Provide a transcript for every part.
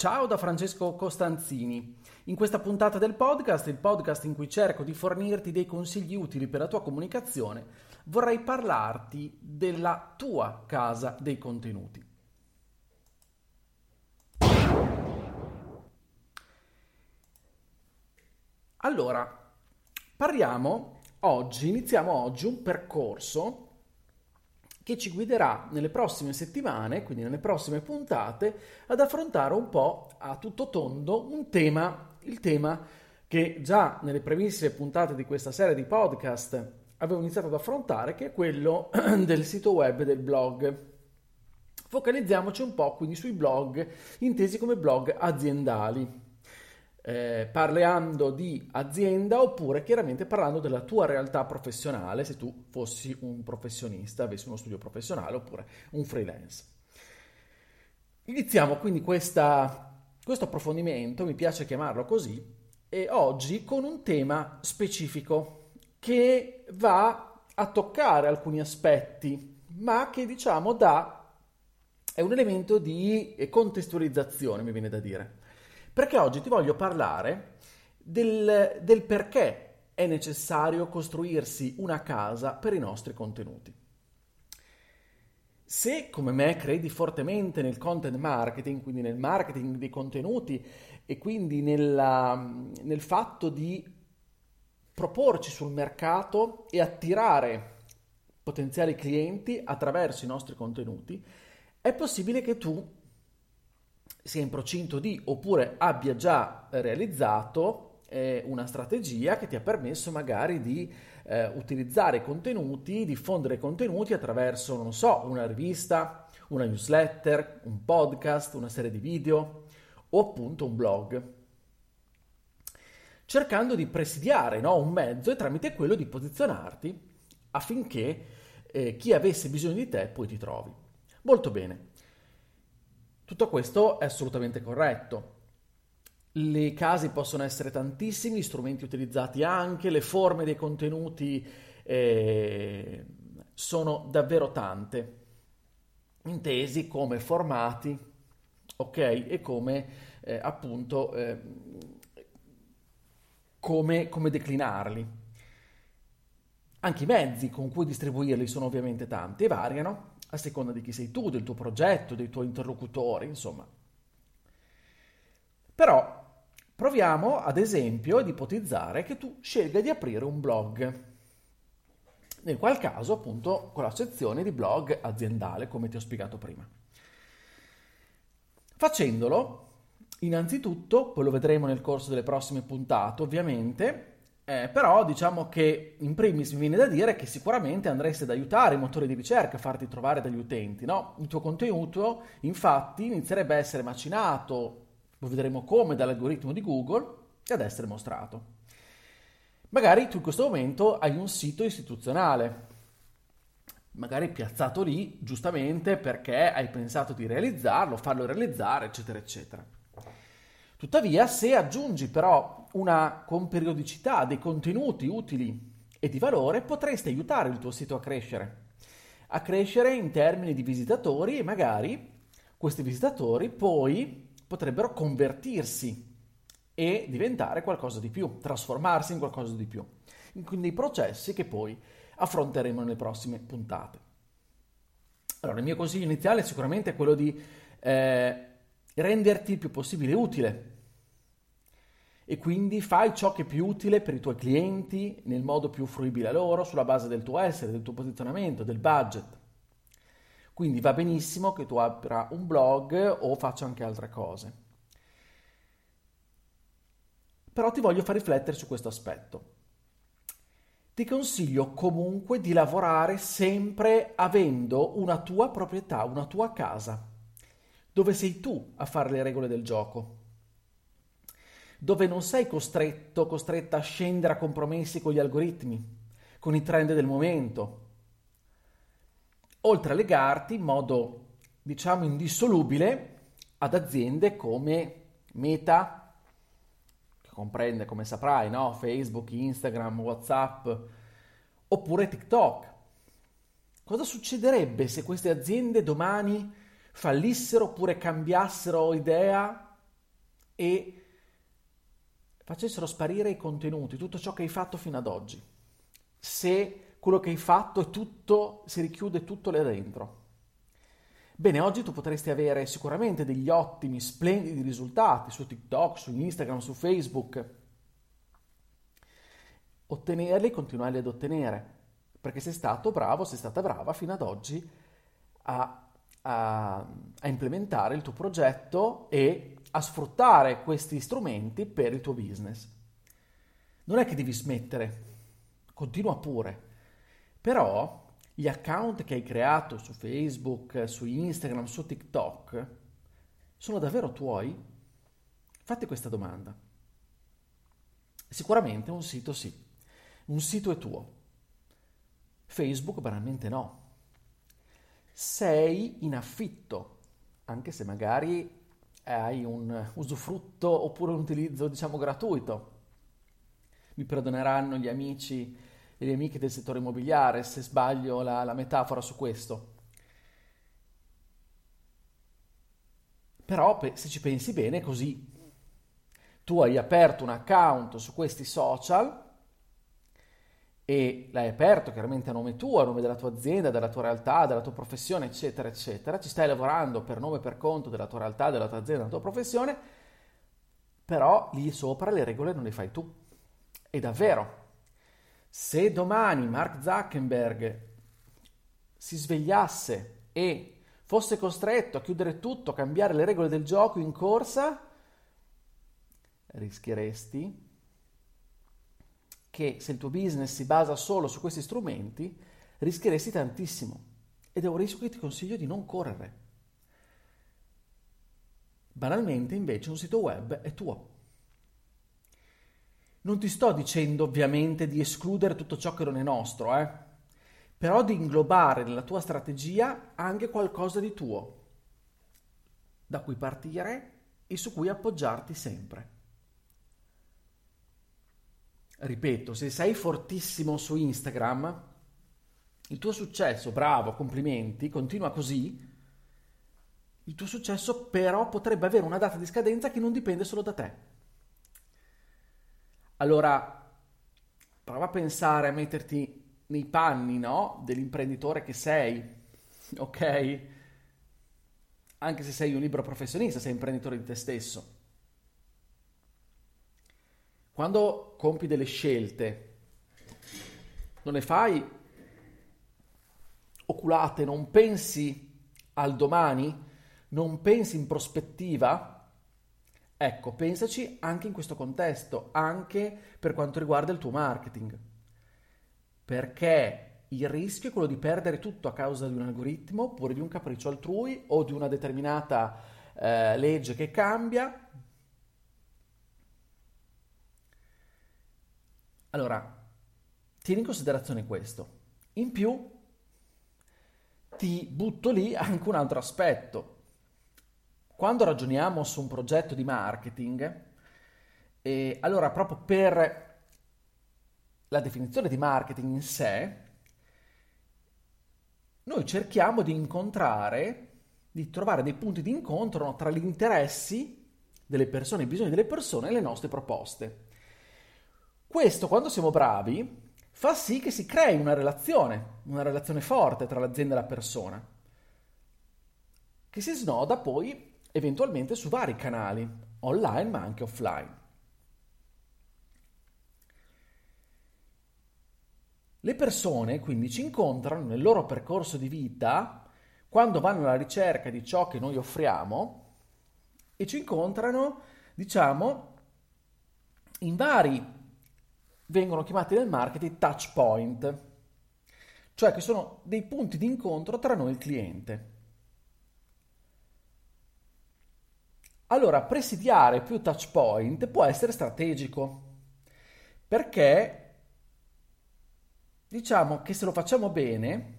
Ciao da Francesco Costanzini. In questa puntata del podcast, il podcast in cui cerco di fornirti dei consigli utili per la tua comunicazione, vorrei parlarti della tua casa dei contenuti. Allora, parliamo oggi, iniziamo oggi un percorso che ci guiderà nelle prossime settimane, quindi nelle prossime puntate, ad affrontare un po' a tutto tondo un tema, il tema che già nelle previssime puntate di questa serie di podcast avevo iniziato ad affrontare, che è quello del sito web e del blog. Focalizziamoci un po' quindi sui blog intesi come blog aziendali eh, parlando di azienda oppure chiaramente parlando della tua realtà professionale se tu fossi un professionista, avessi uno studio professionale oppure un freelance. Iniziamo quindi questa, questo approfondimento, mi piace chiamarlo così, e oggi con un tema specifico che va a toccare alcuni aspetti, ma che diciamo dà, è un elemento di contestualizzazione, mi viene da dire perché oggi ti voglio parlare del, del perché è necessario costruirsi una casa per i nostri contenuti. Se come me credi fortemente nel content marketing, quindi nel marketing dei contenuti e quindi nella, nel fatto di proporci sul mercato e attirare potenziali clienti attraverso i nostri contenuti, è possibile che tu sia in procinto di oppure abbia già realizzato eh, una strategia che ti ha permesso magari di eh, utilizzare contenuti, diffondere contenuti attraverso, non so, una rivista, una newsletter, un podcast, una serie di video o appunto un blog cercando di presidiare no, un mezzo e tramite quello di posizionarti affinché eh, chi avesse bisogno di te poi ti trovi. Molto bene. Tutto questo è assolutamente corretto. Le casi possono essere tantissimi, gli strumenti utilizzati anche, le forme dei contenuti eh, sono davvero tante, intesi come formati, ok, e come eh, appunto eh, come, come declinarli. Anche i mezzi con cui distribuirli sono ovviamente tanti e variano, a seconda di chi sei tu, del tuo progetto, dei tuoi interlocutori, insomma. Però proviamo ad esempio ad ipotizzare che tu scelga di aprire un blog, nel qual caso appunto con la sezione di blog aziendale, come ti ho spiegato prima. Facendolo, innanzitutto, poi lo vedremo nel corso delle prossime puntate ovviamente, eh, però diciamo che in primis mi viene da dire che sicuramente andresti ad aiutare i motori di ricerca a farti trovare dagli utenti. No? Il tuo contenuto infatti inizierebbe a essere macinato, lo vedremo come, dall'algoritmo di Google e ad essere mostrato. Magari tu in questo momento hai un sito istituzionale, magari piazzato lì giustamente perché hai pensato di realizzarlo, farlo realizzare, eccetera, eccetera. Tuttavia, se aggiungi però una con periodicità dei contenuti utili e di valore, potresti aiutare il tuo sito a crescere. A crescere in termini di visitatori e magari questi visitatori poi potrebbero convertirsi e diventare qualcosa di più, trasformarsi in qualcosa di più. Quindi i processi che poi affronteremo nelle prossime puntate. Allora, il mio consiglio iniziale è sicuramente quello di eh, renderti il più possibile utile e quindi fai ciò che è più utile per i tuoi clienti nel modo più fruibile a loro sulla base del tuo essere, del tuo posizionamento, del budget. Quindi va benissimo che tu apra un blog o faccia anche altre cose. Però ti voglio far riflettere su questo aspetto. Ti consiglio comunque di lavorare sempre avendo una tua proprietà, una tua casa, dove sei tu a fare le regole del gioco dove non sei costretto, costretta a scendere a compromessi con gli algoritmi, con i trend del momento, oltre a legarti in modo, diciamo, indissolubile ad aziende come Meta, che comprende, come saprai, no? Facebook, Instagram, WhatsApp, oppure TikTok. Cosa succederebbe se queste aziende domani fallissero oppure cambiassero idea e facessero sparire i contenuti, tutto ciò che hai fatto fino ad oggi? Se quello che hai fatto è tutto, si richiude tutto là dentro. Bene, oggi tu potresti avere sicuramente degli ottimi, splendidi risultati su TikTok, su Instagram, su Facebook. Ottenerli continuarli ad ottenere, perché sei stato bravo, sei stata brava fino ad oggi a, a, a implementare il tuo progetto e a sfruttare questi strumenti per il tuo business. Non è che devi smettere, continua pure, però gli account che hai creato su Facebook, su Instagram, su TikTok sono davvero tuoi? Fatti questa domanda. Sicuramente un sito sì, un sito è tuo. Facebook banalmente no. Sei in affitto, anche se magari hai un usufrutto oppure un utilizzo diciamo gratuito. Mi perdoneranno gli amici delle amiche del settore immobiliare, se sbaglio la, la metafora su questo. Però se ci pensi bene è così. Tu hai aperto un account su questi social e l'hai aperto chiaramente a nome tuo, a nome della tua azienda, della tua realtà, della tua professione, eccetera, eccetera. Ci stai lavorando per nome e per conto della tua realtà, della tua azienda, della tua professione, però lì sopra le regole non le fai tu. E davvero, se domani Mark Zuckerberg si svegliasse e fosse costretto a chiudere tutto, a cambiare le regole del gioco in corsa, rischieresti che se il tuo business si basa solo su questi strumenti, rischieresti tantissimo. Ed è un rischio che ti consiglio di non correre. Banalmente, invece, un sito web è tuo. Non ti sto dicendo ovviamente di escludere tutto ciò che non è nostro, eh? però di inglobare nella tua strategia anche qualcosa di tuo, da cui partire e su cui appoggiarti sempre. Ripeto, se sei fortissimo su Instagram, il tuo successo, bravo, complimenti, continua così, il tuo successo però potrebbe avere una data di scadenza che non dipende solo da te. Allora, prova a pensare, a metterti nei panni, no? Dell'imprenditore che sei, ok? Anche se sei un libero professionista, sei imprenditore di te stesso. Quando compi delle scelte, non le fai oculate, non pensi al domani, non pensi in prospettiva, Ecco, pensaci anche in questo contesto, anche per quanto riguarda il tuo marketing. Perché il rischio è quello di perdere tutto a causa di un algoritmo oppure di un capriccio altrui o di una determinata eh, legge che cambia. Allora, tieni in considerazione questo. In più, ti butto lì anche un altro aspetto quando ragioniamo su un progetto di marketing, eh, allora proprio per la definizione di marketing in sé, noi cerchiamo di incontrare, di trovare dei punti di incontro tra gli interessi delle persone, i bisogni delle persone e le nostre proposte. Questo, quando siamo bravi, fa sì che si crei una relazione, una relazione forte tra l'azienda e la persona, che si snoda poi eventualmente su vari canali, online ma anche offline. Le persone quindi ci incontrano nel loro percorso di vita quando vanno alla ricerca di ciò che noi offriamo e ci incontrano, diciamo, in vari, vengono chiamati nel marketing touch point, cioè che sono dei punti di incontro tra noi e il cliente. Allora, presidiare più touch point può essere strategico perché diciamo che se lo facciamo bene,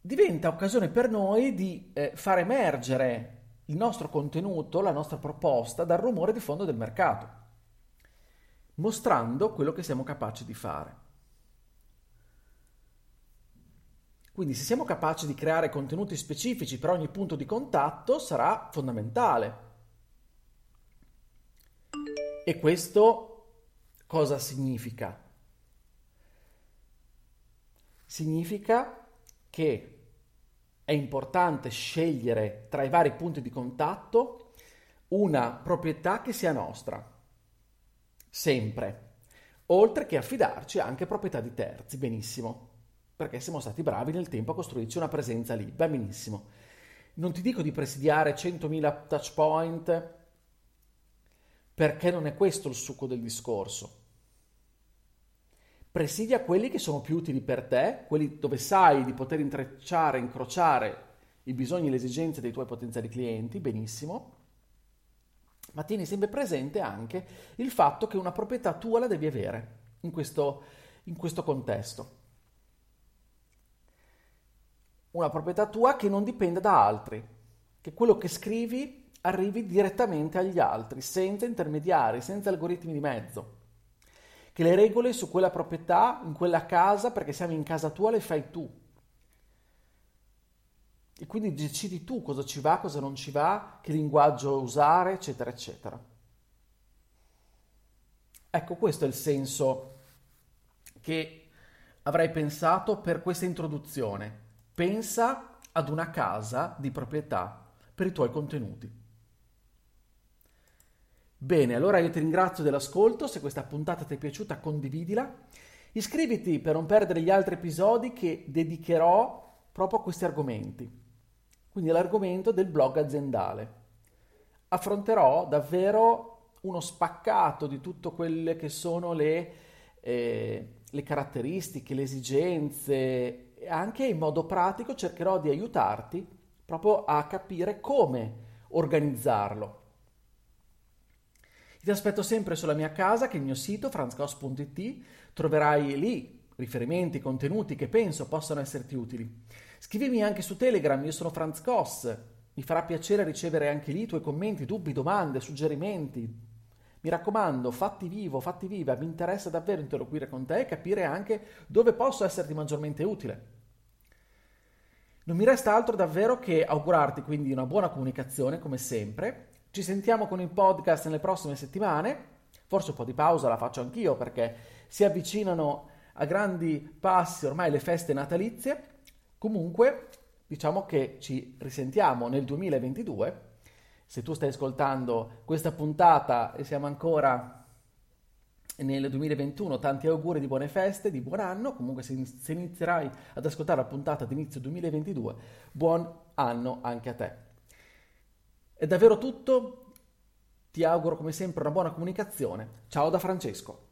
diventa occasione per noi di eh, far emergere il nostro contenuto, la nostra proposta dal rumore di fondo del mercato, mostrando quello che siamo capaci di fare. Quindi se siamo capaci di creare contenuti specifici per ogni punto di contatto sarà fondamentale. E questo cosa significa? Significa che è importante scegliere tra i vari punti di contatto una proprietà che sia nostra, sempre, oltre che affidarci anche proprietà di terzi, benissimo perché siamo stati bravi nel tempo a costruirci una presenza lì, va benissimo. Non ti dico di presidiare 100.000 touch point perché non è questo il succo del discorso. Presidia quelli che sono più utili per te, quelli dove sai di poter intrecciare, incrociare i bisogni e le esigenze dei tuoi potenziali clienti, benissimo, ma tieni sempre presente anche il fatto che una proprietà tua la devi avere in questo, in questo contesto una proprietà tua che non dipenda da altri, che quello che scrivi arrivi direttamente agli altri, senza intermediari, senza algoritmi di mezzo. Che le regole su quella proprietà, in quella casa, perché siamo in casa tua, le fai tu. E quindi decidi tu cosa ci va, cosa non ci va, che linguaggio usare, eccetera, eccetera. Ecco, questo è il senso che avrei pensato per questa introduzione. Pensa ad una casa di proprietà per i tuoi contenuti. Bene, allora io ti ringrazio dell'ascolto, se questa puntata ti è piaciuta condividila, iscriviti per non perdere gli altri episodi che dedicherò proprio a questi argomenti, quindi l'argomento del blog aziendale. Affronterò davvero uno spaccato di tutte quelle che sono le, eh, le caratteristiche, le esigenze e anche in modo pratico cercherò di aiutarti proprio a capire come organizzarlo. Ti aspetto sempre sulla mia casa, che è il mio sito franzcos.it, troverai lì riferimenti, contenuti che penso possano esserti utili. Scrivimi anche su Telegram, io sono Franz Koss, mi farà piacere ricevere anche lì i tuoi commenti, dubbi, domande, suggerimenti, mi raccomando, fatti vivo, fatti viva, mi interessa davvero interloquire con te e capire anche dove posso esserti maggiormente utile. Non mi resta altro davvero che augurarti quindi una buona comunicazione, come sempre. Ci sentiamo con il podcast nelle prossime settimane. Forse un po' di pausa la faccio anch'io perché si avvicinano a grandi passi ormai le feste natalizie. Comunque, diciamo che ci risentiamo nel 2022 se tu stai ascoltando questa puntata e siamo ancora nel 2021, tanti auguri di buone feste, di buon anno. Comunque, se, inizierai ad ascoltare la puntata d'inizio 2022, buon anno anche a te. È davvero tutto. Ti auguro come sempre una buona comunicazione. Ciao da Francesco.